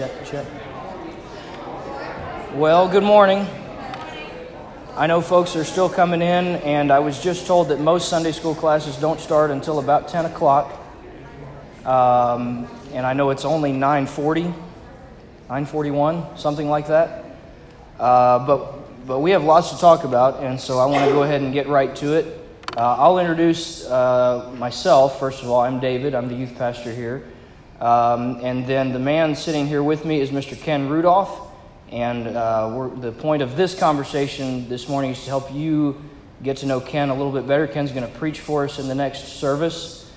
check, check. Well, good morning. I know folks are still coming in, and I was just told that most Sunday school classes don't start until about 10 o'clock. Um, and I know it's only 940, 941, something like that. Uh, but, but we have lots to talk about, and so I want to go ahead and get right to it. Uh, I'll introduce uh, myself. First of all, I'm David. I'm the youth pastor here. Um, and then the man sitting here with me is Mr. Ken Rudolph. And uh, the point of this conversation this morning is to help you get to know Ken a little bit better. Ken's going to preach for us in the next service.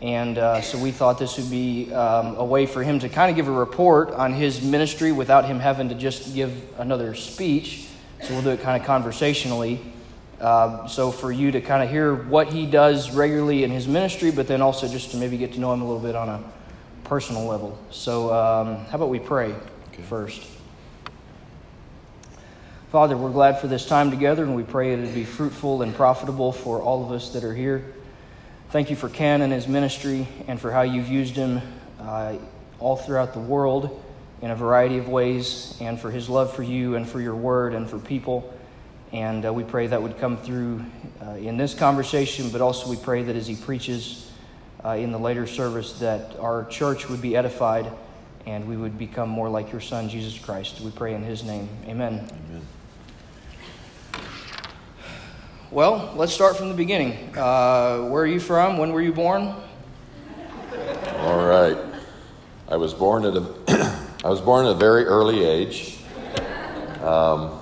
And uh, so we thought this would be um, a way for him to kind of give a report on his ministry without him having to just give another speech. So we'll do it kind of conversationally. Uh, so for you to kind of hear what he does regularly in his ministry, but then also just to maybe get to know him a little bit on a personal level. So um, how about we pray okay. first? Father, we're glad for this time together, and we pray it would be fruitful and profitable for all of us that are here. Thank you for Ken and his ministry and for how you've used him uh, all throughout the world in a variety of ways, and for his love for you and for your word and for people. And uh, we pray that would come through uh, in this conversation, but also we pray that as he preaches uh, in the later service, that our church would be edified and we would become more like your son, Jesus Christ. We pray in his name. Amen. Amen. Well, let's start from the beginning. Uh, where are you from? When were you born? All right. I was born at a, I was born at a very early age. Um,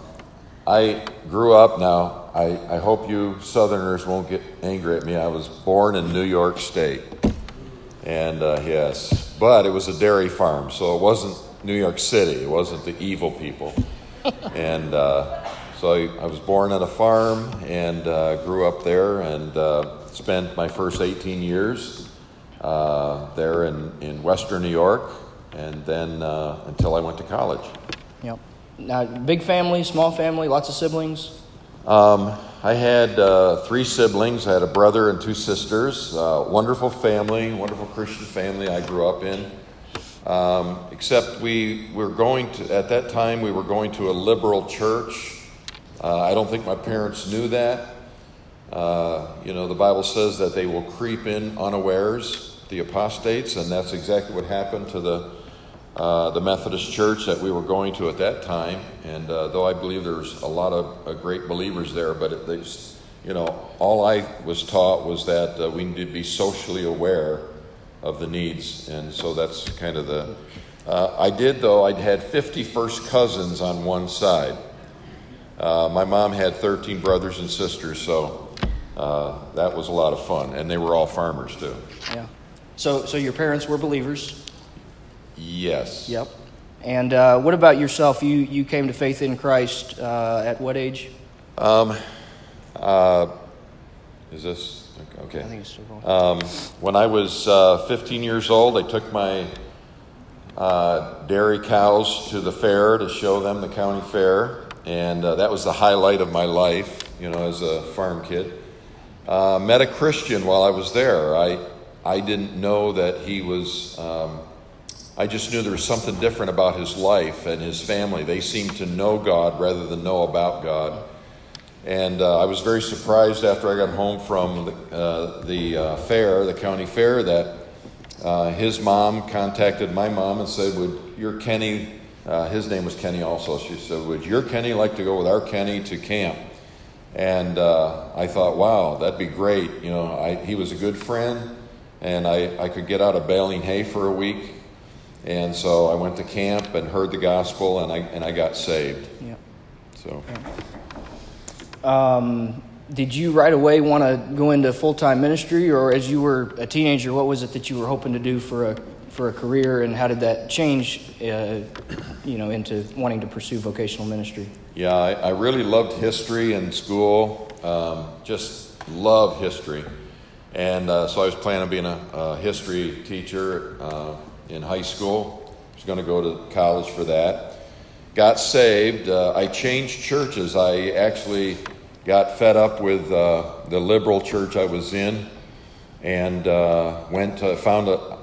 I grew up now. I, I hope you Southerners won't get angry at me. I was born in New York State. And uh, yes, but it was a dairy farm, so it wasn't New York City. It wasn't the evil people. and uh, so I, I, was born on a farm and uh, grew up there and uh, spent my first 18 years uh, there in, in Western New York and then uh, until I went to college. Yep. Now, big family, small family, lots of siblings? Um, I had uh, three siblings. I had a brother and two sisters. Uh, wonderful family, wonderful Christian family I grew up in. Um, except we were going to, at that time, we were going to a liberal church. Uh, I don't think my parents knew that. Uh, you know, the Bible says that they will creep in unawares, the apostates, and that's exactly what happened to the uh, the Methodist church that we were going to at that time. And uh, though I believe there's a lot of uh, great believers there, but they, you know, all I was taught was that uh, we need to be socially aware of the needs. And so that's kind of the. Uh, I did, though, I had 50 first cousins on one side. my mom had 13 brothers and sisters, so that was a lot of fun. And they were all farmers, too. Yeah. So, so your parents were believers? Yes. Yep. And uh, what about yourself? You you came to faith in Christ uh, at what age? Um, uh, is this okay? I think it's still um, When I was uh, 15 years old, I took my uh, dairy cows to the fair to show them the county fair, and uh, that was the highlight of my life. You know, as a farm kid, met a Christian while I was there. I I didn't know that he was. Um, I just knew there was something different about his life and his family. They seemed to know God rather than know about God. And uh, I was very surprised after I got home from the, uh, the uh, fair, the county fair, that uh, his mom contacted my mom and said, Would your Kenny, uh, his name was Kenny also, she said, Would your Kenny like to go with our Kenny to camp? And uh, I thought, wow, that'd be great. You know, I, he was a good friend, and I, I could get out of baling hay for a week and so I went to camp and heard the gospel, and I and I got saved. Yeah. So. Yeah. Um, did you right away want to go into full time ministry, or as you were a teenager, what was it that you were hoping to do for a for a career, and how did that change, uh, you know, into wanting to pursue vocational ministry? Yeah, I, I really loved history in school. Um, just love history, and uh, so I was planning on being a, a history teacher. Uh, in high school. I was going to go to college for that. Got saved. Uh, I changed churches. I actually got fed up with uh, the liberal church I was in and uh, went to, found a,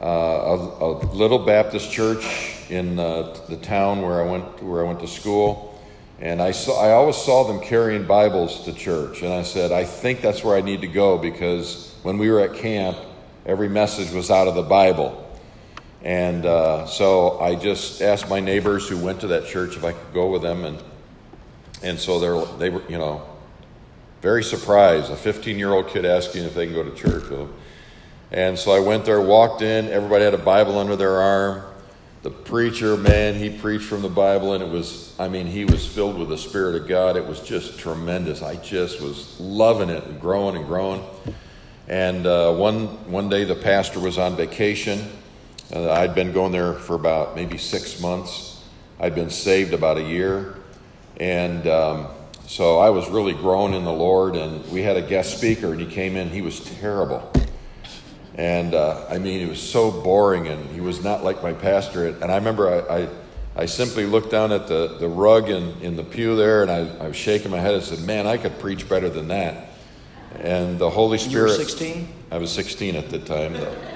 uh, a, a, little Baptist church in uh, the town where I went where I went to school, and I saw I always saw them carrying Bibles to church, and I said I think that's where I need to go because when we were at camp, every message was out of the Bible, and uh, so I just asked my neighbors who went to that church if I could go with them, and and so they're they were you know very surprised a 15 year old kid asking if they can go to church with. And so I went there, walked in, everybody had a Bible under their arm. The preacher, man, he preached from the Bible, and it was, I mean, he was filled with the Spirit of God. It was just tremendous. I just was loving it and growing and growing. And uh, one, one day the pastor was on vacation. Uh, I'd been going there for about maybe six months. I'd been saved about a year. And um, so I was really growing in the Lord. And we had a guest speaker, and he came in. He was terrible. And uh, I mean, he was so boring, and he was not like my pastor. And I remember I, I, I simply looked down at the, the rug in, in the pew there, and I, I was shaking my head and said, Man, I could preach better than that. And the Holy Spirit. You were 16? I was 16 at the time. The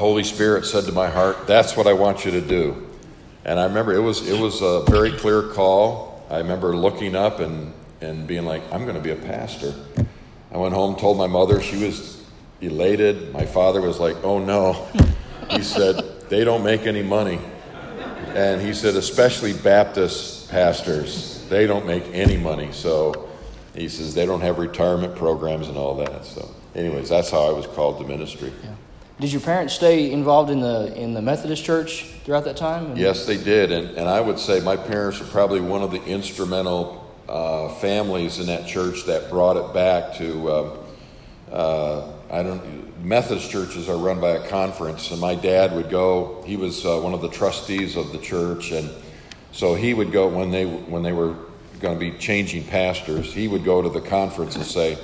Holy Spirit said to my heart, That's what I want you to do. And I remember it was, it was a very clear call. I remember looking up and, and being like, I'm going to be a pastor. I went home, told my mother. She was elated. My father was like, Oh no. He said, They don't make any money. And he said, Especially Baptist pastors, they don't make any money. So he says, They don't have retirement programs and all that. So, anyways, that's how I was called to ministry. Yeah. Did your parents stay involved in the in the Methodist church throughout that time? Yes, they did, and and I would say my parents are probably one of the instrumental uh, families in that church that brought it back to. Um, uh, I don't. Methodist churches are run by a conference, and my dad would go. He was uh, one of the trustees of the church, and so he would go when they when they were going to be changing pastors. He would go to the conference and say,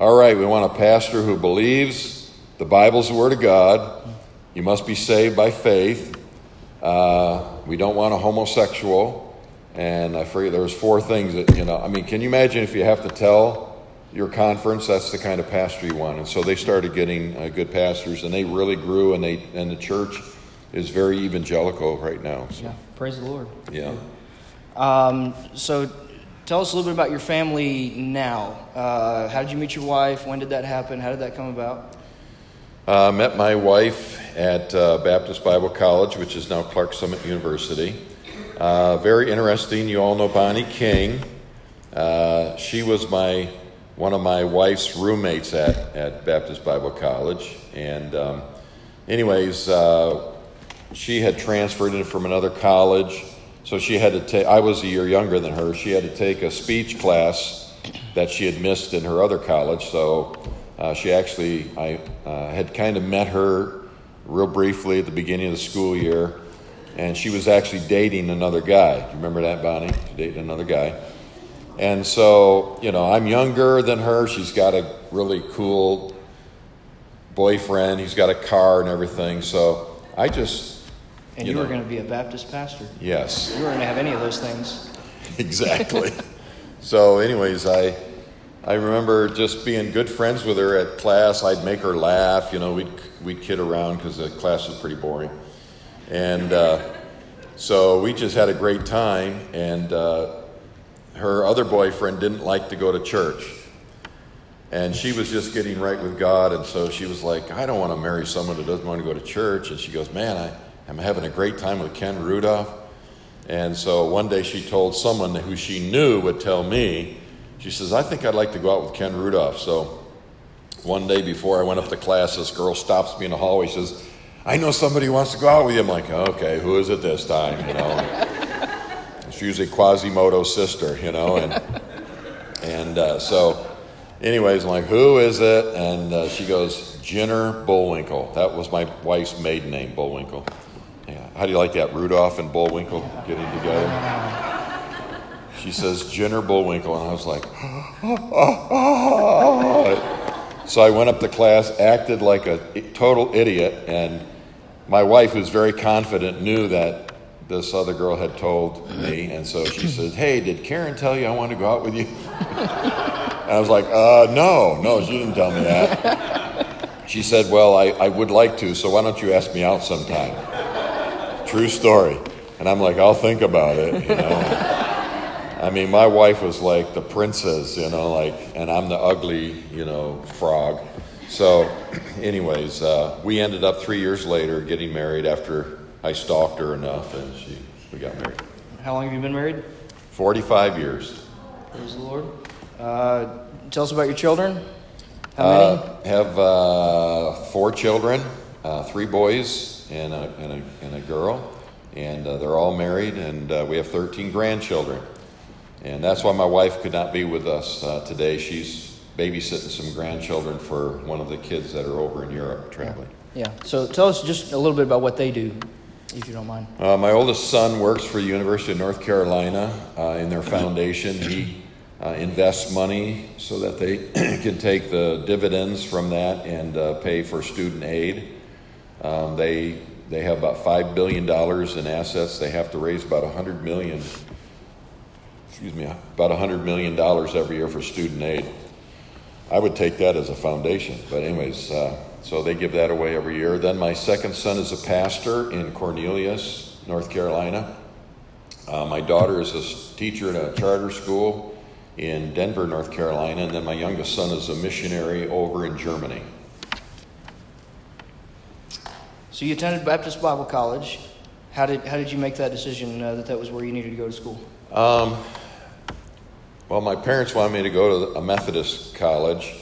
"All right, we want a pastor who believes the Bible's the Word of God. You must be saved by faith. Uh, we don't want a homosexual." And I forget there was four things that you know. I mean, can you imagine if you have to tell your conference that's the kind of pastor you want? And so they started getting uh, good pastors, and they really grew, and they and the church is very evangelical right now. So. Yeah, praise the Lord. Yeah. Um, so, tell us a little bit about your family now. Uh, how did you meet your wife? When did that happen? How did that come about? Uh, met my wife at uh, Baptist Bible College, which is now Clarks Summit University. Uh, very interesting. You all know Bonnie King. Uh, she was my one of my wife's roommates at, at Baptist Bible College. And, um, anyways, uh, she had transferred in from another college. So she had to take, I was a year younger than her. She had to take a speech class that she had missed in her other college. So uh, she actually, I uh, had kind of met her real briefly at the beginning of the school year. And she was actually dating another guy. Do you remember that, Bonnie? She dated another guy. And so, you know, I'm younger than her. She's got a really cool boyfriend. He's got a car and everything. So I just. And you, you know, were going to be a Baptist pastor. Yes. You weren't going to have any of those things. exactly. so, anyways, I. I remember just being good friends with her at class. I'd make her laugh. You know, we'd, we'd kid around because the class was pretty boring. And uh, so we just had a great time. And uh, her other boyfriend didn't like to go to church. And she was just getting right with God. And so she was like, I don't want to marry someone who doesn't want to go to church. And she goes, Man, I, I'm having a great time with Ken Rudolph. And so one day she told someone who she knew would tell me, she says, I think I'd like to go out with Ken Rudolph. So one day before I went up to class, this girl stops me in the hallway. She says, I know somebody wants to go out with you. I'm like, okay, who is it this time? You know, it's usually Quasimodo's sister, you know, and and uh, so, anyways, I'm like, who is it? And uh, she goes, Jenner Bullwinkle. That was my wife's maiden name, Bullwinkle. Yeah. How do you like that? Rudolph and Bullwinkle getting together. She says, Jenner Bullwinkle, and I was like, so I went up to class, acted like a total idiot, and my wife, who's very confident, knew that this other girl had told me, and so she said, "Hey, did Karen tell you I want to go out with you?" and I was like, "Uh, no, no, she didn't tell me that." She said, "Well, I, I would like to, so why don't you ask me out sometime?" True story. And I'm like, I'll think about it, you know. I mean, my wife was like the princess, you know, like, and I'm the ugly, you know, frog. So, anyways, uh, we ended up three years later getting married after I stalked her enough, and she we got married. How long have you been married? Forty-five years. Praise the Lord. Uh, tell us about your children. How many? Uh, have uh, four children, uh, three boys and a, and a, and a girl, and uh, they're all married, and uh, we have 13 grandchildren. And that's why my wife could not be with us uh, today. She's babysitting some grandchildren for one of the kids that are over in Europe traveling. yeah. So tell us just a little bit about what they do, if you don't mind. Uh, my oldest son works for the University of North Carolina uh, in their foundation. He uh, invests money so that they can take the dividends from that and uh, pay for student aid. Um, they they have about five billion dollars in assets. They have to raise about a hundred million. Excuse me, about a hundred million dollars every year for student aid. I would take that as a foundation, but anyways, uh, so they give that away every year. Then my second son is a pastor in Cornelius, North Carolina. Uh, my daughter is a teacher at a charter school in Denver, North Carolina, and then my youngest son is a missionary over in Germany. So you attended Baptist Bible College. How did how did you make that decision uh, that that was where you needed to go to school? Um, well, my parents wanted me to go to a Methodist college,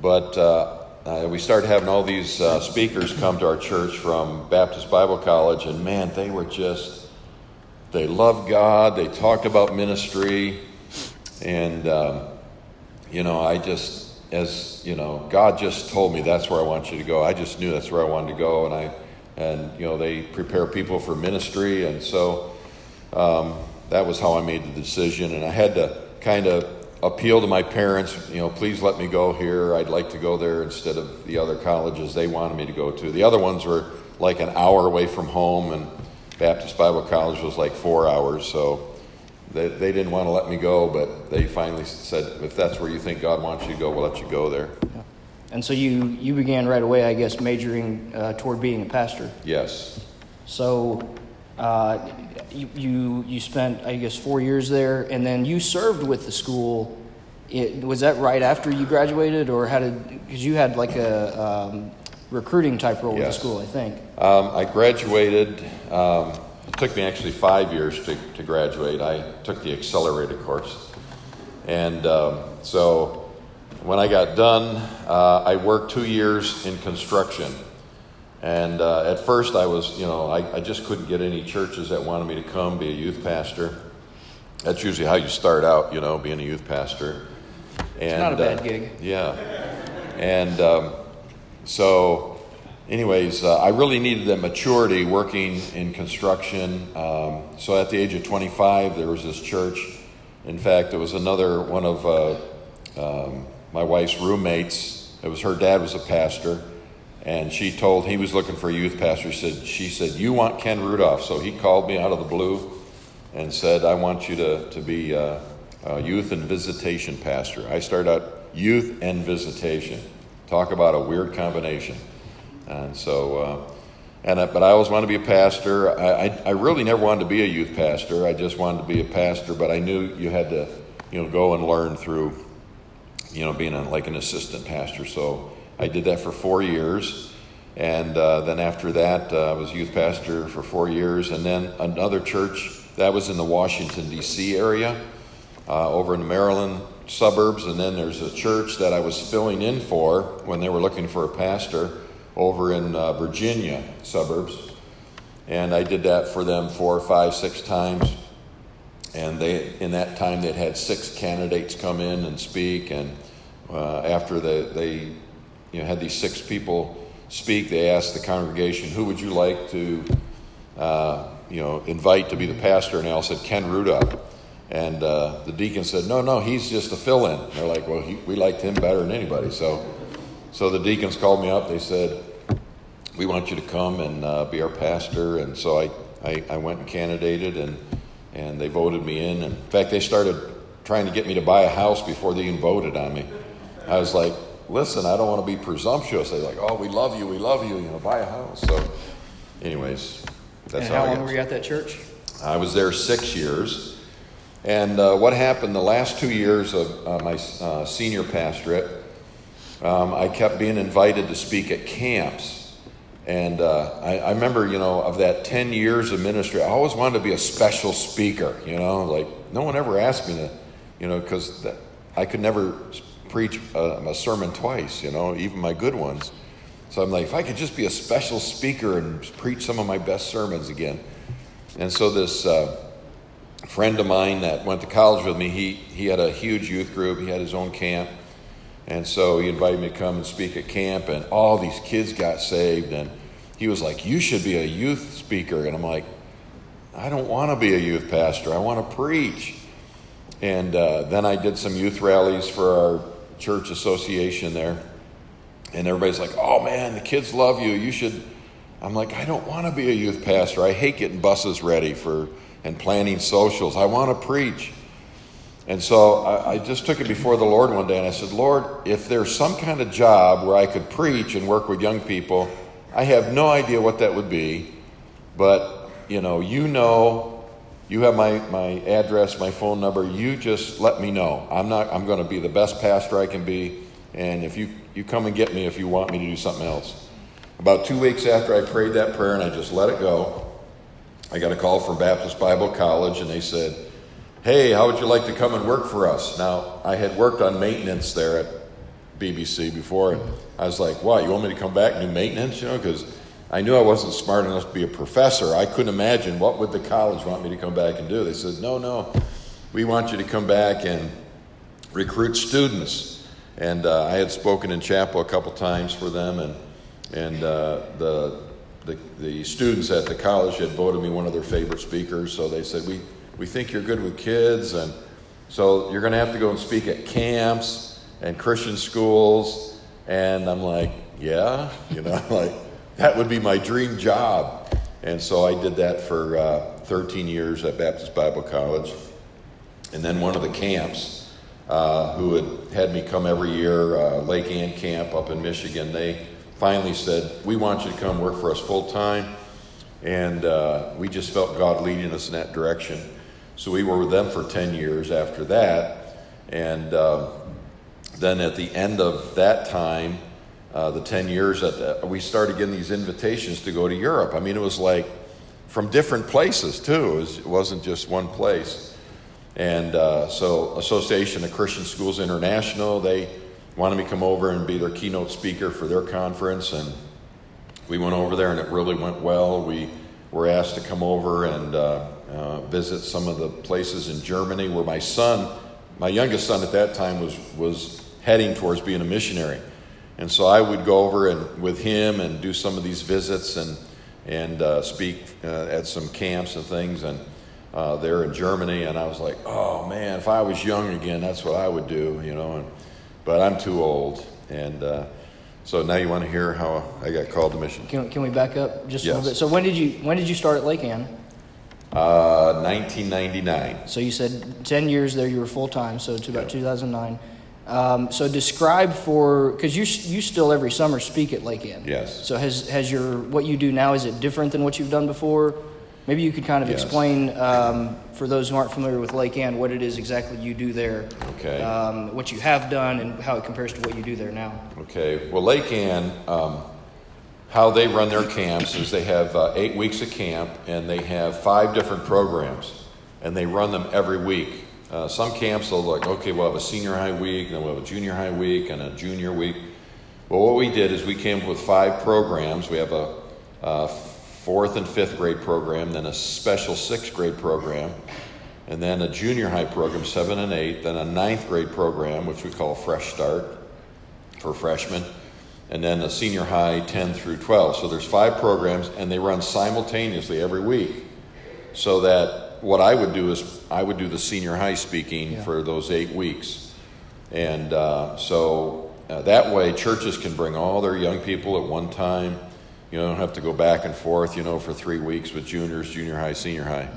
but uh, we started having all these uh, speakers come to our church from Baptist Bible College, and man, they were just, they loved God, they talked about ministry, and, um, you know, I just, as, you know, God just told me that's where I want you to go. I just knew that's where I wanted to go, and I, and, you know, they prepare people for ministry, and so um, that was how I made the decision, and I had to kind of appeal to my parents, you know, please let me go here. I'd like to go there instead of the other colleges they wanted me to go to. The other ones were like an hour away from home, and Baptist Bible College was like four hours, so they, they didn't want to let me go, but they finally said, if that's where you think God wants you to go, we'll let you go there. And so you you began right away, I guess, majoring uh, toward being a pastor. Yes. So uh, you, you you spent, I guess, four years there, and then you served with the school. It, was that right after you graduated, or how did? Because you had like a um, recruiting type role with the school, I think. Um, I graduated. Um, it took me actually five years to, to graduate. I took the accelerated course. And um, so when I got done, uh, I worked two years in construction. And uh, at first, I was, you know, I, I just couldn't get any churches that wanted me to come be a youth pastor. That's usually how you start out, you know, being a youth pastor. And, not a bad uh, gig. Yeah. And um, so, anyways, uh, I really needed that maturity working in construction. Um, so, at the age of 25, there was this church. In fact, there was another one of uh, um, my wife's roommates. It was her dad was a pastor, and she told he was looking for a youth pastor. She said, "She said you want Ken Rudolph." So he called me out of the blue and said, "I want you to to be uh, a youth and visitation pastor." I started out youth and visitation. Talk about a weird combination. And so, uh, and I, but I always wanted to be a pastor. I, I, I really never wanted to be a youth pastor. I just wanted to be a pastor, but I knew you had to, you know, go and learn through, you know, being a, like an assistant pastor. So I did that for four years. And uh, then after that, uh, I was youth pastor for four years. And then another church that was in the Washington, D.C. area, uh, over in the Maryland suburbs. And then there's a church that I was filling in for when they were looking for a pastor over in uh, Virginia suburbs. And I did that for them four, five, six times. And they, in that time, they'd had six candidates come in and speak. And uh, after they, they you know, had these six people speak, they asked the congregation, "Who would you like to, uh, you know, invite to be the pastor?" And they all said, "Ken Rudolph." And uh, the deacon said, "No, no, he's just a fill-in." They're like, "Well, he, we liked him better than anybody." So, so the deacons called me up. They said, "We want you to come and uh, be our pastor." And so I, I, I went and candidated, and and they voted me in. And in fact, they started trying to get me to buy a house before they even voted on me. I was like, "Listen, I don't want to be presumptuous." They're like, "Oh, we love you, we love you. You know, buy a house." So, anyways, That's and how I long got- were you at that church? I was there six years. And uh, what happened the last two years of uh, my uh, senior pastorate, um, I kept being invited to speak at camps. And uh, I, I remember, you know, of that 10 years of ministry, I always wanted to be a special speaker, you know, like no one ever asked me to, you know, because I could never preach a, a sermon twice, you know, even my good ones. So I'm like, if I could just be a special speaker and preach some of my best sermons again. And so this uh, friend of mine that went to college with me, he, he had a huge youth group. He had his own camp. And so he invited me to come and speak at camp, and all these kids got saved. And he was like, You should be a youth speaker. And I'm like, I don't want to be a youth pastor. I want to preach. And uh, then I did some youth rallies for our church association there. And everybody's like, oh man, the kids love you. You should. I'm like, I don't want to be a youth pastor. I hate getting buses ready for and planning socials. I want to preach. And so I, I just took it before the Lord one day and I said, Lord, if there's some kind of job where I could preach and work with young people, I have no idea what that would be. But, you know, you know, you have my, my address, my phone number. You just let me know. I'm not, I'm going to be the best pastor I can be. And if you, you come and get me if you want me to do something else. About two weeks after I prayed that prayer and I just let it go, I got a call from Baptist Bible College and they said, Hey, how would you like to come and work for us? Now, I had worked on maintenance there at BBC before, and I was like, What, you want me to come back and do maintenance? You know, because I knew I wasn't smart enough to be a professor. I couldn't imagine what would the college want me to come back and do. They said, No, no, we want you to come back and recruit students. And uh, I had spoken in chapel a couple times for them, and and uh, the, the the students at the college had voted me one of their favorite speakers. So they said, "We we think you're good with kids, and so you're going to have to go and speak at camps and Christian schools." And I'm like, "Yeah, you know, like that would be my dream job." And so I did that for uh, 13 years at Baptist Bible College. And then one of the camps, uh, who had had me come every year, uh, Lake Ann Camp up in Michigan, they finally said, We want you to come work for us full time. And uh, we just felt God leading us in that direction. So we were with them for 10 years after that. And uh, then at the end of that time, uh, the 10 years, that the, we started getting these invitations to go to Europe. I mean, it was like from different places, too. It, was, it wasn't just one place. And uh, so, Association of Christian Schools International, they wanted me to come over and be their keynote speaker for their conference. And we went over there, and it really went well. We were asked to come over and uh, uh, visit some of the places in Germany where my son, my youngest son at that time, was was heading towards being a missionary. And so I would go over and with him and do some of these visits and and uh, speak uh, at some camps and things and uh, there in Germany. And I was like, oh man, if I was young again, that's what I would do, you know. And, but I'm too old. And uh, so now you want to hear how I got called to mission. Can, can we back up just a little bit? So when did you when did you start at Lake Ann? Uh, 1999. So you said 10 years there, you were full time, so to about 2009. Um, so describe for, because you, you still every summer speak at Lake Ann. Yes. So has, has your, what you do now, is it different than what you've done before? Maybe you could kind of Yes. explain um, for those who aren't familiar with Lake Ann what it is exactly you do there, Okay. um, what you have done, and how it compares to what you do there now. Okay. Well, Lake Ann, um, how they run their camps is they have uh, eight weeks of camp and they have five different programs and they run them every week. Uh, some camps they'll like, okay, we'll have a senior high week, then we'll have a junior high week and a junior week. Well, what we did is we came up with five programs. We have a, a fourth and fifth grade program, then a special sixth grade program, and then a junior high program, seven and eight, then a ninth grade program, which we call Fresh Start for freshmen, and then a senior high 10 through 12. So there's five programs, and they run simultaneously every week. So that what I would do is I would do the senior high speaking Yeah. for those eight weeks. And uh, so uh, that way, churches can bring all their young people at one time. You don't have to go back and forth, you know, for three weeks with juniors, junior high, senior high.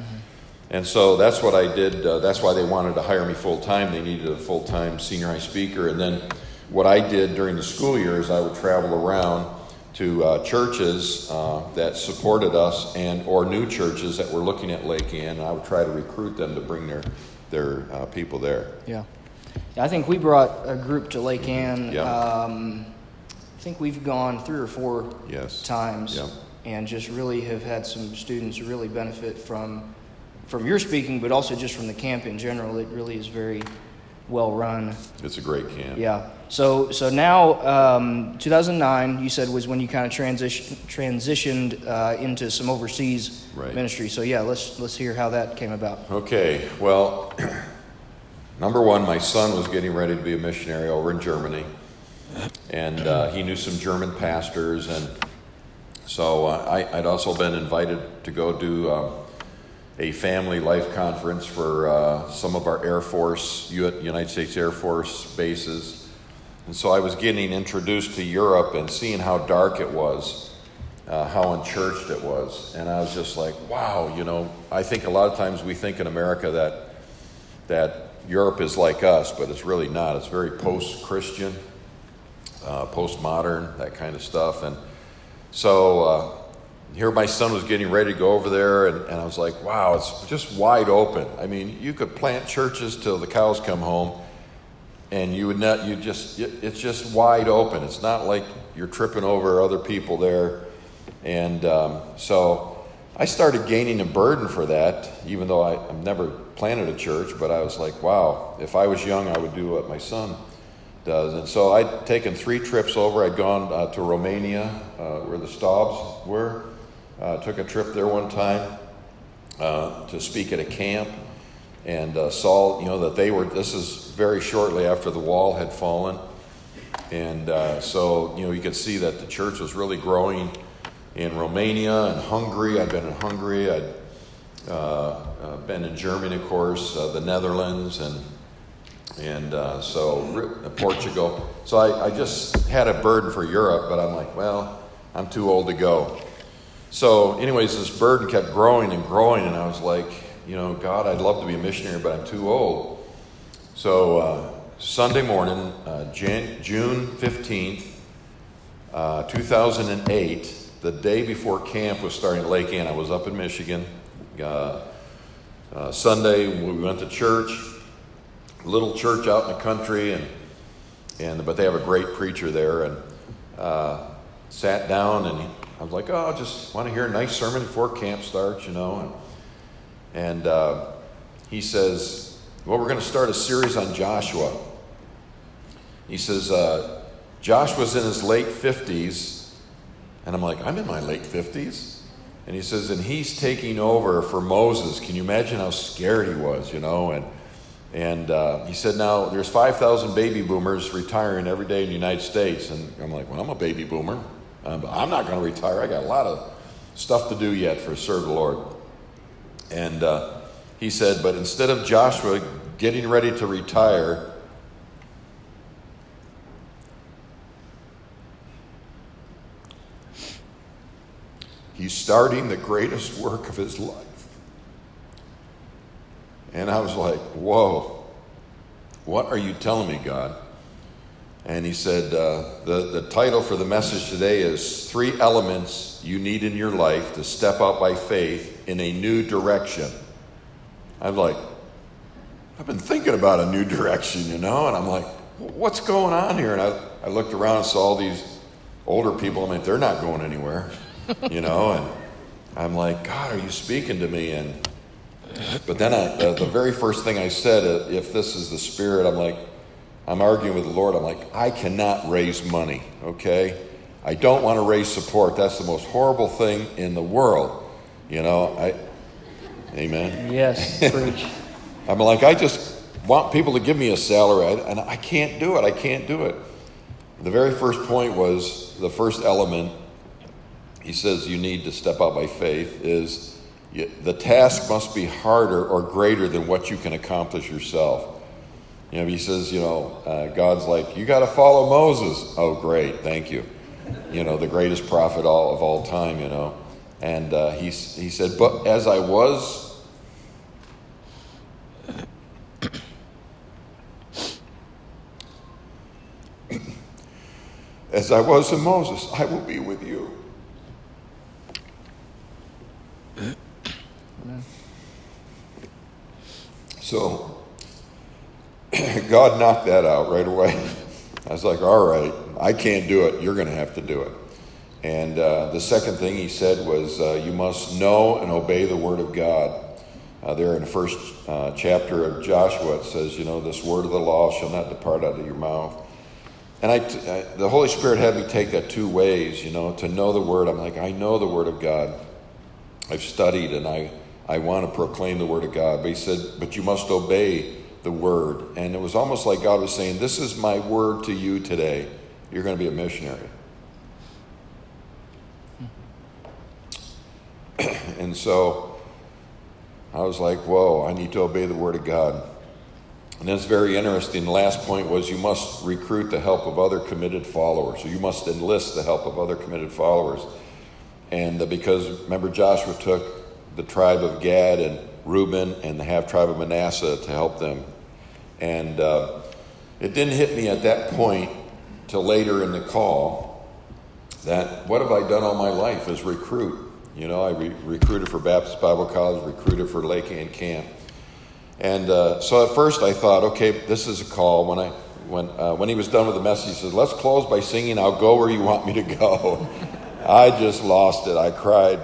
And so that's what I did. Uh, that's why they wanted to hire me full time. They needed a full time senior high speaker. And then what I did during the school year is I would travel around to uh, churches uh, that supported us and or new churches that were looking at Lake Ann. I would try to recruit them to bring their their uh, people there. Yeah. yeah. I think we brought a group to Lake Ann. Yeah. Um, I think we've gone three or four Yes. times Yeah. and just really have had some students really benefit from from your speaking, but also just from the camp in general. It really is very well run. It's a great camp. Yeah. So so now, um, 2009, you said was when you kind of transition transitioned uh, into some overseas Right. ministry. So yeah, let's let's hear how that came about. Okay, well, number one, my son was getting ready to be a missionary over in Germany, and uh, he knew some German pastors, and so uh, I, I'd also been invited to go do uh, a family life conference for uh, some of our Air Force, United States Air Force bases, and so I was getting introduced to Europe and seeing how dark it was uh, how unchurched it was. And I was just like, wow, you know, I think a lot of times we think in America that, that Europe is like us, but it's really not. It's very post Christian, uh, post-modern, that kind of stuff. And so uh, here my son was getting ready to go over there, and, and I was like, wow, it's just wide open. I mean, you could plant churches till the cows come home, and you would not, you just it's just wide open. It's not like you're tripping over other people there. And um, so I started gaining a burden for that, even though I, I've never planted a church, but I was like, wow, if I was young, I would do what my son does. And so I'd taken three trips over. I'd gone uh, to Romania, uh, where the Staubs were. Uh, took a trip there one time uh, to speak at a camp and uh, saw, you know, that they were, this is very shortly after the wall had fallen. And uh, so, you know, you could see that the church was really growing in Romania and Hungary. I'd been in Hungary. I'd uh, uh, been in Germany, of course, uh, the Netherlands, and and uh, so Portugal. So I, I just had a burden for Europe, but I'm like, well, I'm too old to go. So, anyways, this burden kept growing and growing, and I was like, you know, God, I'd love to be a missionary, but I'm too old. So, uh, Sunday morning, uh, Jan- June 15th, uh, 2008, the day before camp was starting at Lake Ann, I was up in Michigan. Uh, uh, Sunday, we went to church, little church out in the country, and and but they have a great preacher there, and uh, sat down, and I was like, oh, I just want to hear a nice sermon before camp starts, you know, and and uh, he says, well, we're going to start a series on Joshua. He says, uh, Joshua's in his late 50s. And I'm like, I'm in my late 50s? And he says, and he's taking over for Moses. Can you imagine how scared he was, you know? And, and uh, he said, now there's 5,000 baby boomers retiring every day in the United States. And I'm like, well, I'm a baby boomer. Um, I'm not going to retire. I got a lot of stuff to do yet for serve the Lord. And uh, he said, but instead of Joshua getting ready to retire, he's starting the greatest work of his life. And I was like, whoa, what are you telling me, God? And he said, uh, the, the title for the message today is Three Elements You Need in Your Life to Step Out by Faith in a New Direction. I'm like, I've been thinking about a new direction, you know? And I'm like, what's going on here? And I, I looked around and saw all these older people. I mean, they're not going anywhere, you know? And I'm like, God, are you speaking to me? And but then I, uh, the very first thing I said, uh, if this is the Spirit, I'm like, I'm arguing with the Lord. I'm like, I cannot raise money, okay? I don't want to raise support. That's the most horrible thing in the world, you know? I, amen. Yes, preach. I'm like, I just want people to give me a salary, and I can't do it. I can't do it. The very first point was the first element. He says you need to step out by faith. Is the task must be harder or greater than what you can accomplish yourself. You know, he says, you know, uh, God's like, you got to follow Moses. Oh, great, thank you. You know, the greatest prophet all, of all time. You know, and uh, he he said, but as I was as I was in Moses, I will be with you. So God knocked that out right away. I was like, all right, I can't do it. You're going to have to do it. And uh, the second thing he said was, uh, you must know and obey the word of God. Uh, there in the first uh, chapter of Joshua, it says, you know, this word of the law shall not depart out of your mouth. And I, I, the Holy Spirit had me take that two ways, you know, to know the word. I'm like, I know the word of God. I've studied and I, I want to proclaim the word of God. But he said, but you must obey the word. And it was almost like God was saying, This is my word to you today. You're going to be a missionary. And so I was like, Whoa, I need to obey the word of God. And that's very interesting. The last point was you must recruit the help of other committed followers. So you must enlist the help of other committed followers. And because remember, Joshua took the tribe of Gad and Reuben and the half tribe of Manasseh to help them and uh, it didn't hit me at that point till later in the call that what have I done all my life as recruit? You know, I re- recruited for Baptist Bible College, recruited for Lake Ann Camp. And uh, so at first I thought, okay, this is a call. When, I, when, uh, when he was done with the message, he says, let's close by singing, I'll go where you want me to go. I just lost it. I cried.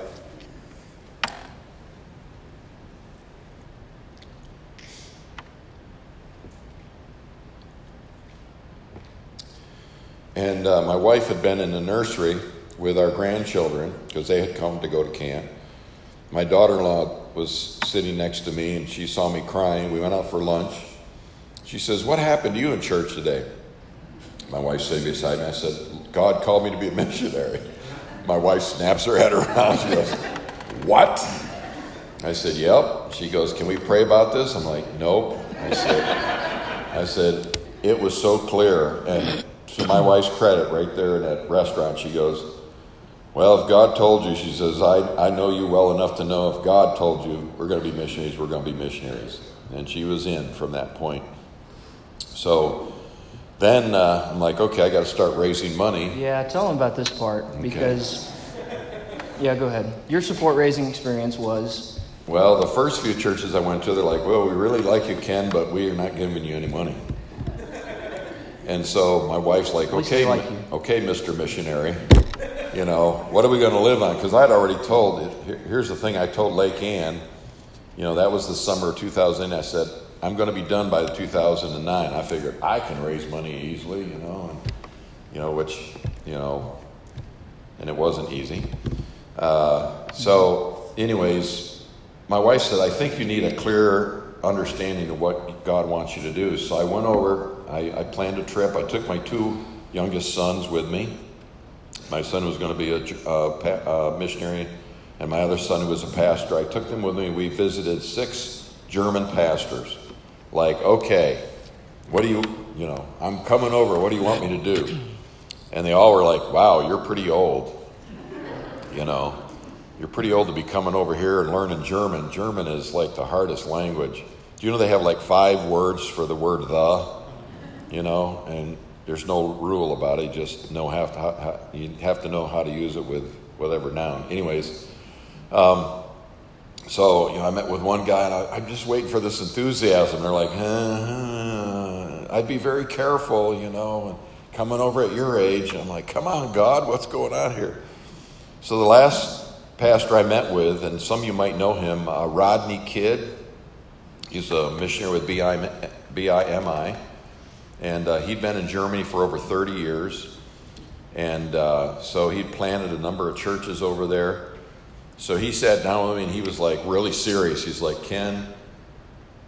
And uh, my wife had been in the nursery with our grandchildren because they had come to go to camp. My daughter in law was sitting next to me and she saw me crying. We went out for lunch. She says, What happened to you in church today? My wife sitting beside me. I said, God called me to be a missionary. My wife snaps her head around. She goes, What? I said, Yep. She goes, Can we pray about this? I'm like, Nope. I said, I said, It was so clear. And to my wife's credit, right there in that restaurant, she goes, Well, if God told you, she says, I, I know you well enough to know if God told you we're going to be missionaries, we're going to be missionaries. And she was in from that point. So then uh, I'm like, okay, I got to start raising money. Yeah, tell them about this part okay. because, yeah, go ahead. Your support raising experience was. Well, the first few churches I went to, they're like, well, we really like you, Ken, but we are not giving you any money. And so my wife's like, okay, like okay, Mr. Missionary, you know, what are we going to live on? Because I'd already told it. Here's the thing I told Lake Ann, you know, that was the summer of 2000. I said, I'm going to be done by 2009. I figured I can raise money easily, you know, and, you know, which, you know, and it wasn't easy. Uh, so, anyways, my wife said, I think you need a clear understanding of what God wants you to do. So I went over I, I planned a trip. I took my two youngest sons with me. My son was going to be a, a, a missionary, and my other son who was a pastor. I took them with me. We visited six German pastors. Like, okay, what do you, you know, I'm coming over. What do you want me to do? And they all were like, wow, you're pretty old. You know, you're pretty old to be coming over here and learning German. German is like the hardest language. Do you know they have like five words for the word the? you know, and there's no rule about it. You just know have to how, you have to know how to use it with whatever noun. Anyways, um, so you know, I met with one guy, and I, am just waiting for this enthusiasm. They're like, I'd be very careful, you know, and coming over at your age. I'm like, come on, God, what's going on here? So the last pastor I met with, and some of you might know him, uh, Rodney Kidd. He's a missionary with BIMI. And uh, he'd been in Germany for over 30 years. And uh, so he'd planted a number of churches over there. So he sat down with me and he was like really serious. He's like, Ken,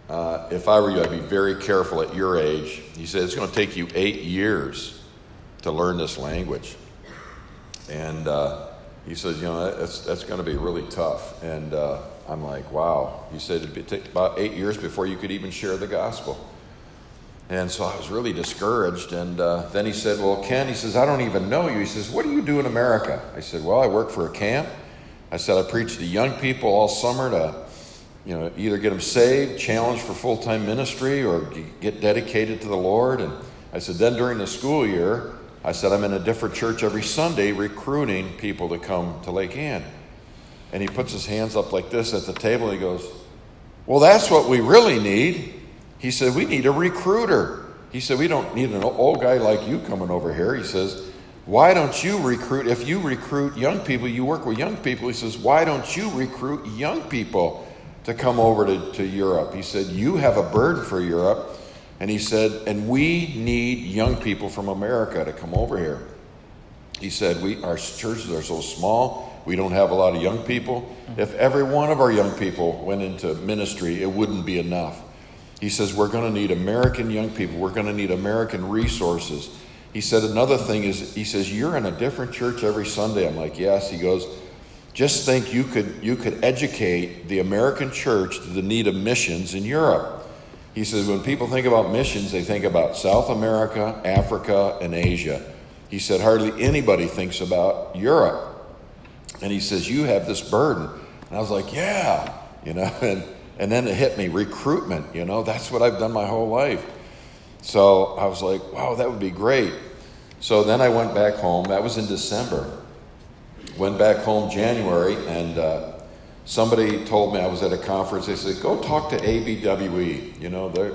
uh, if I were you, I'd be very careful at your age. He said, it's going to take you eight years to learn this language. And uh, he said, you know, that's, that's going to be really tough. And uh, I'm like, wow. He said, it'd take about eight years before you could even share the gospel. And so I was really discouraged. And uh, then he said, Well, Ken, he says, I don't even know you. He says, What do you do in America? I said, Well, I work for a camp. I said, I preach to young people all summer to, you know, either get them saved, challenged for full time ministry, or get dedicated to the Lord. And I said, Then during the school year, I said, I'm in a different church every Sunday recruiting people to come to Lake Ann. And he puts his hands up like this at the table and he goes, Well, that's what we really need. He said, We need a recruiter. He said, We don't need an old guy like you coming over here. He says, Why don't you recruit? If you recruit young people, you work with young people. He says, Why don't you recruit young people to come over to, to Europe? He said, You have a burden for Europe. And he said, and we need young people from America to come over here. He said, we, our churches are so small, we don't have a lot of young people. If every one of our young people went into ministry, it wouldn't be enough. He says, we're going to need American young people, we're going to need American resources. He said, another thing is, he says, you're in a different church every Sunday. I'm like, yes. He goes, just think you could, you could educate the American church to the need of missions in Europe. He says, when people think about missions, they think about South America, Africa, and Asia. He said, hardly anybody thinks about Europe. And he says, You have this burden. And I was like, Yeah, you know, and, and then it hit me recruitment, you know, that's what I've done my whole life. So I was like, Wow, that would be great. So then I went back home. That was in December. Went back home January, and uh, somebody told me I was at a conference. They said, "Go talk to ABWE." You know, they're,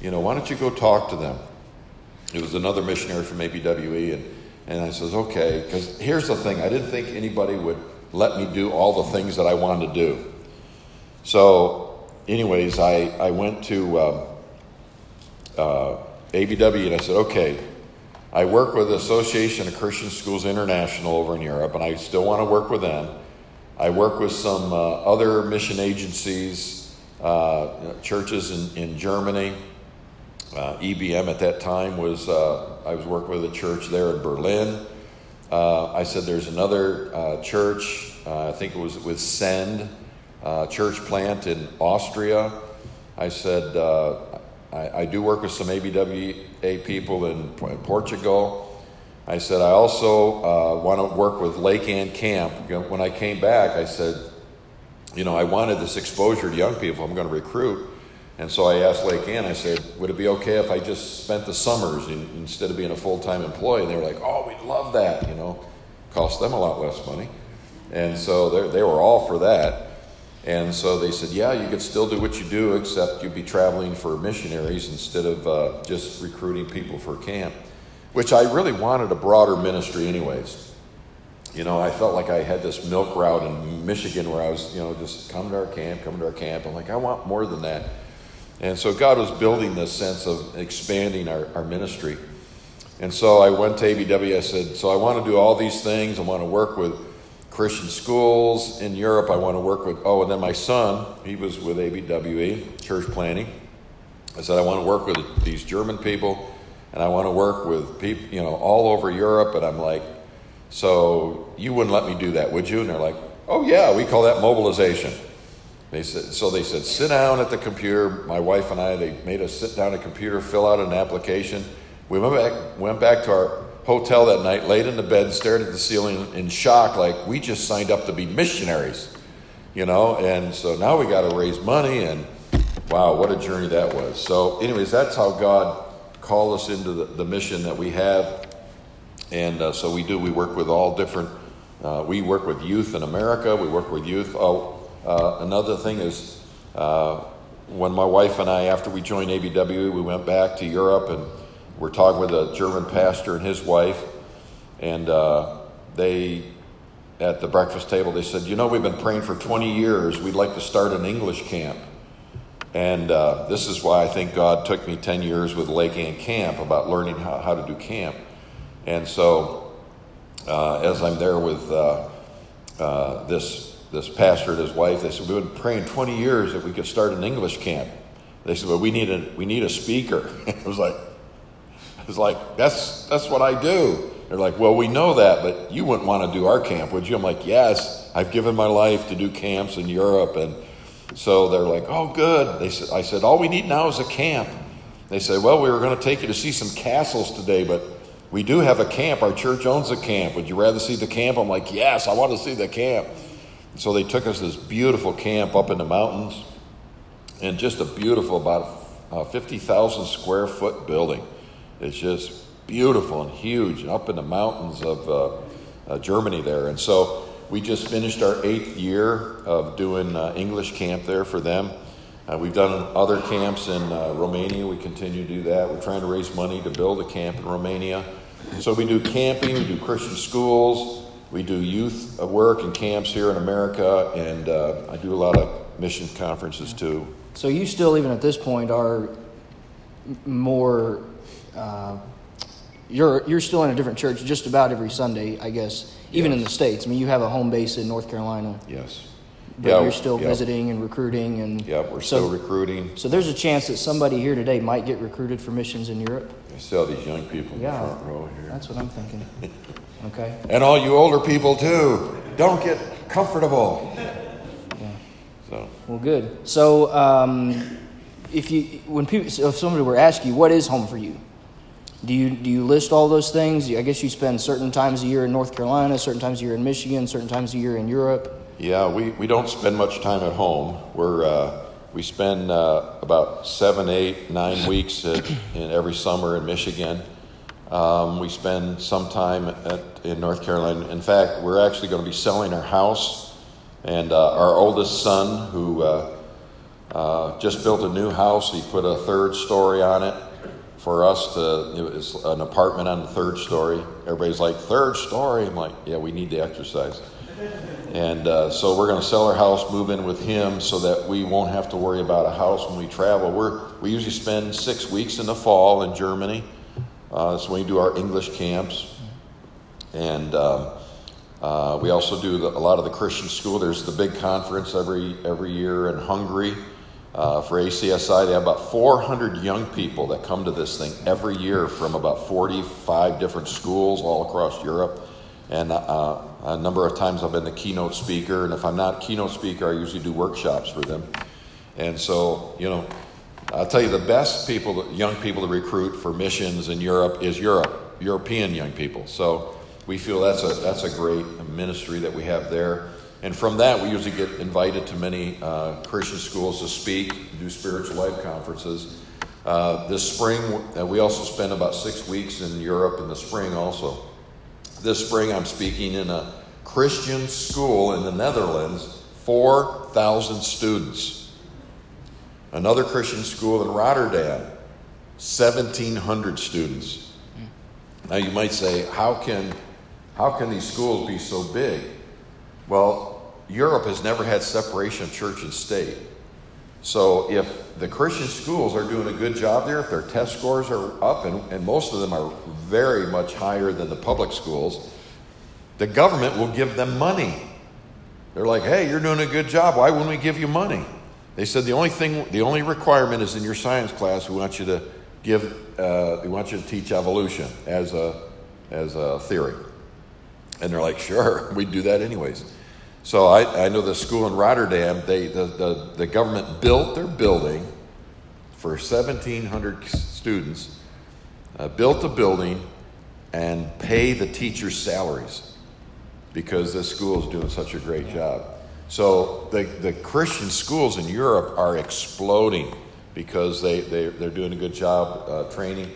you know, why don't you go talk to them? It was another missionary from ABWE, and and I says, "Okay," because here's the thing: I didn't think anybody would let me do all the things that I wanted to do. So, anyways, I I went to um, uh, ABWE and I said, "Okay." I work with the Association of Christian Schools International over in Europe, and I still want to work with them. I work with some uh, other mission agencies, uh, churches in, in Germany. Uh, EBM at that time was, uh, I was working with a church there in Berlin. Uh, I said there's another uh, church, I think it was with Send, church plant in Austria. I said, I, I, do work with some ABWE people in, in Portugal. I said, I also uh, want to work with Lake Ann Camp. When I came back, I said, you know, I wanted this exposure to young people I'm going to recruit. And so I asked Lake Ann, I said, would it be okay if I just spent the summers in, instead of being a full time employee? And they were like, oh, we'd love that, you know, cost them a lot less money. And so they were all for that. And so they said, yeah, you could still do what you do, except you'd be traveling for missionaries instead of uh, just recruiting people for camp which I really wanted a broader ministry, anyways. You know, I felt like I had this milk route in Michigan where I was, you know, just come to our camp, come to our camp. I'm like, I want more than that. And so God was building this sense of expanding our, our ministry. And so I went to ABWE. I said, So I want to do all these things. I want to work with Christian schools in Europe. I want to work with, oh, and then my son, he was with ABWE, church planting. I said, I want to work with these German people and I want to work with people, you know, all over Europe. And I'm like, so you wouldn't let me do that, would you? And they're like, oh yeah, we call that mobilization. They said, so they said, sit down at the computer. My wife and I, they made us sit down at a computer, fill out an application. We went back, went back to our hotel that night, laid in the bed, stared at the ceiling in shock, like we just signed up to be missionaries, you know. And so now we got to raise money, and wow, what a journey that was. So, anyways, that's how God called us into the, the mission that we have. And uh, so we do. We work with all different, uh, we work with youth in America, we work with youth. Oh, uh, another thing is uh, when my wife and I, after we joined ABWE, we went back to Europe and we're talking with a German pastor and his wife. And uh, they, at the breakfast table, they said, You know, we've been praying for 20 years. We'd like to start an English camp. And uh, this is why I think God took me 10 years with Lake Ann Camp about learning how, how to do camp. And so, uh, as I'm there with uh, uh this, this pastor and his wife, they said, We've been praying 20 years that we could start an English camp. They said, Well, we need a, we need a speaker. I was like, I was like, that's, that's what I do. They're like, Well, we know that, but you wouldn't want to do our camp, would you? I'm like, Yes, I've given my life to do camps in Europe and so they're like, oh, good. They said, I said, all we need now is a camp. They said, well, we were going to take you to see some castles today, but we do have a camp. Our church owns a camp. Would you rather see the camp? I'm like, yes, I want to see the camp. So they took us this beautiful camp up in the mountains, and just a beautiful, about 50,000 square foot building. It's just beautiful and huge, up in the mountains of uh, uh, Germany there. And so we just finished our eighth year of doing uh, English camp there for them. Uh, we've done other camps in uh, Romania. We continue to do that. We're trying to raise money to build a camp in Romania. So we do camping, we do Christian schools, we do youth work and camps here in America, and uh, I do a lot of mission conferences too. So you still, even at this point, are more. Uh, you're you're still in a different church just about every Sunday, I guess. Even yes. in the states. I mean, you have a home base in North Carolina. Yes. But yeah, you're still yeah. visiting and recruiting, and yeah, we're so, still recruiting. So there's a chance that somebody here today might get recruited for missions in Europe. I all these young people yeah, in the front row here. That's what I'm thinking. Okay. And all you older people too. Don't get comfortable. Yeah. So. Well, good. So, um, if you when people if somebody were to ask you what is home for you, do you do you list all those things? I guess you spend certain times a year in North Carolina, certain times a year in Michigan, certain times a year in Europe. Yeah, we, we don't spend much time at home. We're uh, we spend uh, about seven, eight, nine weeks at, in every summer in Michigan. Um, we spend some time at, in North Carolina. In fact, we're actually going to be selling our house, and uh, our oldest son, who uh, uh, just built a new house, he put a third story on it for us to. It was an apartment on the third story. Everybody's like, third story. I'm like, yeah, we need to exercise. And uh, so we're going to sell our house, move in with him, so that we won't have to worry about a house when we travel. We're we usually spend six weeks in the fall in Germany uh, so we do our English camps, and uh, uh, we also do the, a lot of the Christian school. There's the big conference every every year in Hungary uh, for ACSI. They have about 400 young people that come to this thing every year from about 45 different schools all across Europe. And uh, a number of times I've been the keynote speaker, and if I'm not keynote speaker, I usually do workshops for them. And so, you know, I'll tell you the best people, young people to recruit for missions in Europe is Europe, European young people. So we feel that's a that's a great ministry that we have there. And from that, we usually get invited to many uh, Christian schools to speak, do spiritual life conferences. Uh, this spring, uh, we also spend about six weeks in Europe in the spring also. This spring, I'm speaking in a Christian school in the Netherlands, 4,000 students. Another Christian school in Rotterdam, 1,700 students. Now you might say, how can, how can these schools be so big? Well, Europe has never had separation of church and state. So if the Christian schools are doing a good job there, if their test scores are up, and, and most of them are very much higher than the public schools, the government will give them money. They're like, hey, you're doing a good job. Why wouldn't we give you money? They said the only thing, the only requirement is in your science class, we want you to give, uh, we want you to teach evolution as a, as a theory. And they're like, sure, we'd do that anyways. So I, I know the school in Rotterdam, they, the, the, the government built their building for 1,700 students, uh, built the building and pay the teachers' salaries because this school is doing such a great job. So the, the Christian schools in Europe are exploding because they, they, they're doing a good job uh, training.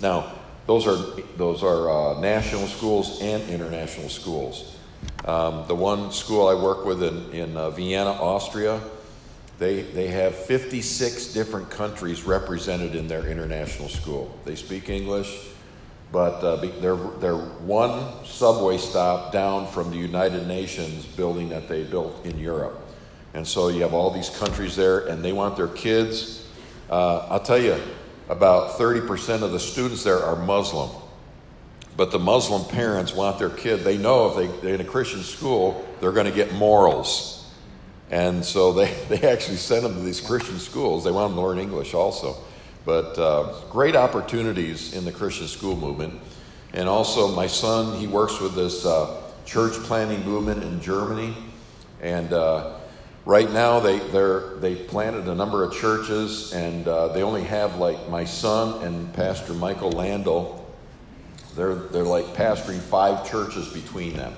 Now, those are, those are uh, national schools and international schools. Um, the one school I work with in, in uh, Vienna, Austria, they, they have 56 different countries represented in their international school. They speak English, but uh, they're, they're one subway stop down from the United Nations building that they built in Europe. And so you have all these countries there, and they want their kids. Uh, I'll tell you, about 30% of the students there are Muslim. But the Muslim parents want their kid, they know if they, they're in a Christian school, they're going to get morals. And so they, they actually send them to these Christian schools. They want them to learn English also. But uh, great opportunities in the Christian school movement. And also, my son, he works with this uh, church planting movement in Germany. And uh, right now, they, they're, they planted a number of churches, and uh, they only have like my son and Pastor Michael Landel. They're, they're like pastoring five churches between them.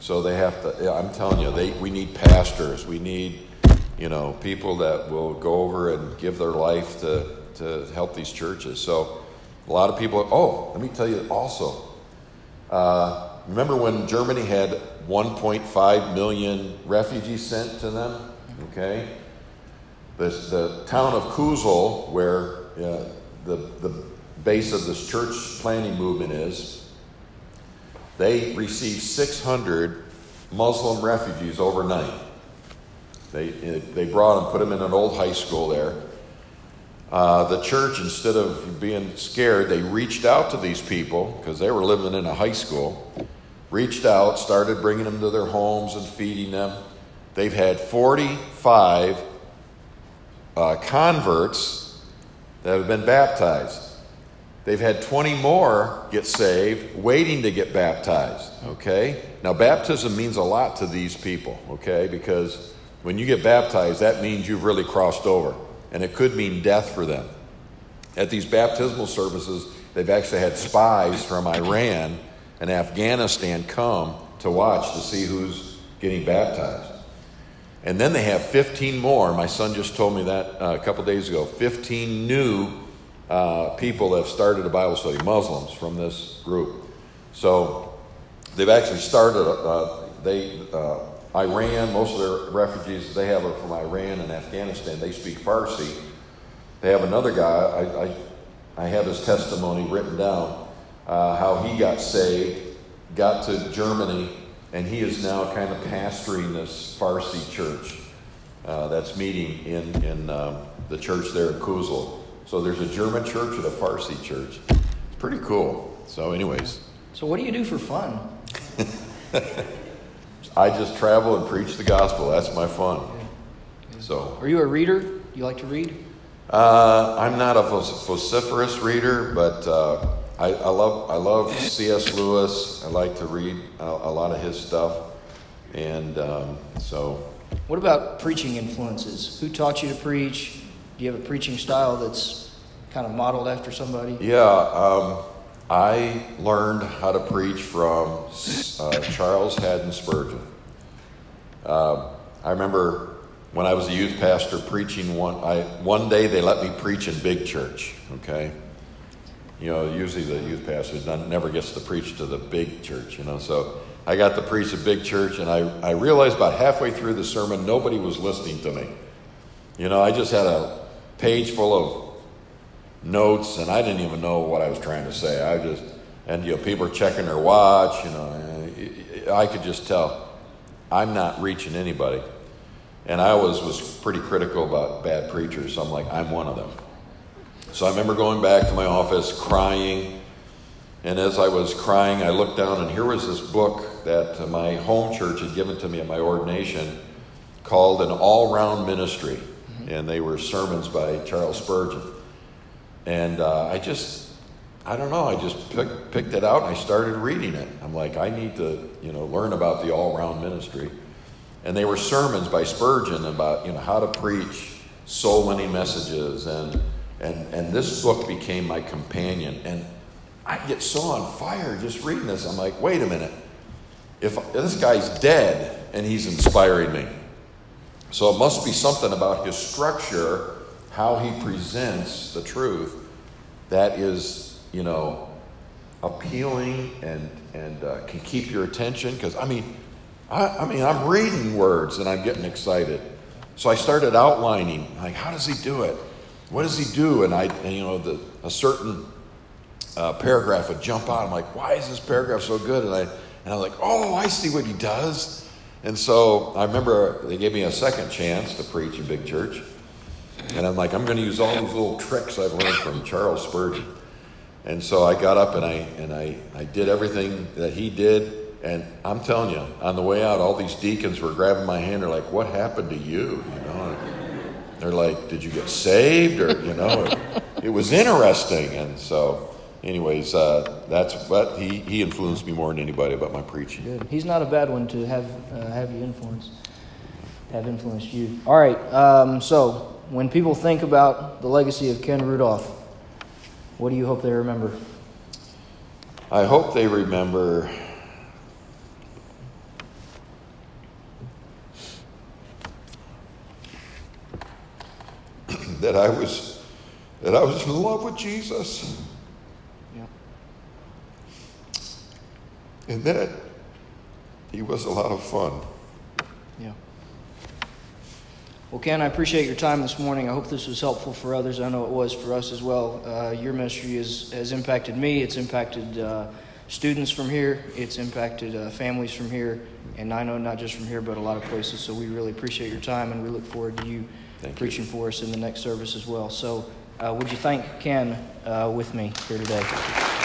So they have to, I'm telling you, they, we need pastors. We need, you know, people that will go over and give their life to to help these churches. So A lot of people, oh, let me tell you also. Uh, remember when Germany had 1.5 million refugees sent to them? Okay? The, the town of Kusel, where uh, the, the base of this church planting movement is, they received 600 Muslim refugees overnight. They, they brought them, put them in an old high school there. Uh, the church, instead of being scared, they reached out to these people because they were living in a high school. Reached out, started bringing them to their homes and feeding them. They've had 45 uh, converts that have been baptized. They've had 20 more get saved, waiting to get baptized. Okay? Now, baptism means a lot to these people, okay? Because when you get baptized, that means you've really crossed over and it could mean death for them. At these baptismal services, they've actually had spies from Iran and Afghanistan come to watch to see who's getting baptized. And then they have 15 more. My son just told me that uh, a couple days ago. 15 new uh, people have started a Bible study, Muslims from this group. So they've actually started, uh, they, uh, Iran, most of their refugees they have are from Iran and Afghanistan. They speak Farsi. They have another guy, I, I, I have his testimony written down, uh, how he got saved, got to Germany, and he is now kind of pastoring this Farsi church uh, that's meeting in, in um, the church there in Kusel. So there's a German church and a Farsi church. It's pretty cool. So, anyways. So, what do you do for fun? I just travel and preach the gospel. That's my fun. So, are you a reader? Do you like to read? Uh, I'm not a vociferous reader, but uh, I, I, love I love C.S. Lewis. I like to read a, a lot of his stuff, and um, so. What about preaching influences? Who taught you to preach? Do you have a preaching style that's kind of modeled after somebody? Yeah, um, I learned how to preach from uh, Charles Haddon Spurgeon. Uh, I remember when I was a youth pastor preaching one. I, one day they let me preach in big church. Okay, you know, usually the youth pastor never gets to preach to the big church. You know, so I got to preach a big church, and I, I realized about halfway through the sermon nobody was listening to me. You know, I just had a page full of notes, and I didn't even know what I was trying to say. I just, and you know, people are checking their watch. You know, I could just tell I'm not reaching anybody. And I always was pretty critical about bad preachers, so I'm like, I'm one of them. So I remember going back to my office crying. And as I was crying, I looked down, and here was this book that my home church had given to me at my ordination called An All Round Ministry. And they were sermons by Charles Spurgeon. And uh, I just, I don't know, I just pick, picked it out and I started reading it. I'm like, I need to, you know, learn about the all round ministry. And they were sermons by Spurgeon about, you know, how to preach so many messages. And, and, and this book became my companion. And I get so on fire just reading this. I'm like, wait a minute. If this guy's dead and he's inspiring me. So it must be something about his structure how he presents the truth that is, you know, appealing and, and uh, can keep your attention. Because, I mean, I, I mean, I'm reading words and I'm getting excited. So I started outlining, like, how does he do it? What does he do? And I, and, you know, the, a certain uh, paragraph would jump out. I'm like, why is this paragraph so good? And I, and I'm like, oh, I see what he does. And so I remember they gave me a second chance to preach in big church. And I'm like, I'm going to use all these little tricks I've learned from Charles Spurgeon. And so I got up and I and I, I did everything that he did. And I'm telling you, on the way out, all these deacons were grabbing my hand. They're like, "What happened to you?" You know. They're like, "Did you get saved?" Or you know, it, it was interesting. And so, anyways, uh, that's what he he influenced me more than anybody about my preaching. Good. He's not a bad one to have uh, have you influence, have influenced you. All right. Um, so when people think about the legacy of Ken Rudolph, what do you hope they remember? I hope they remember that I was that I was in love with Jesus And that, he was a lot of fun. Yeah. Well, Ken, I appreciate your time this morning. I hope this was helpful for others. I know it was for us as well. Uh, your ministry is, has impacted me. It's impacted uh, students from here. It's impacted uh, families from here. And I know not just from here, but a lot of places. So we really appreciate your time, and we look forward to you Thank you. preaching for us in the next service as well. So uh, would you thank Ken uh, with me here today?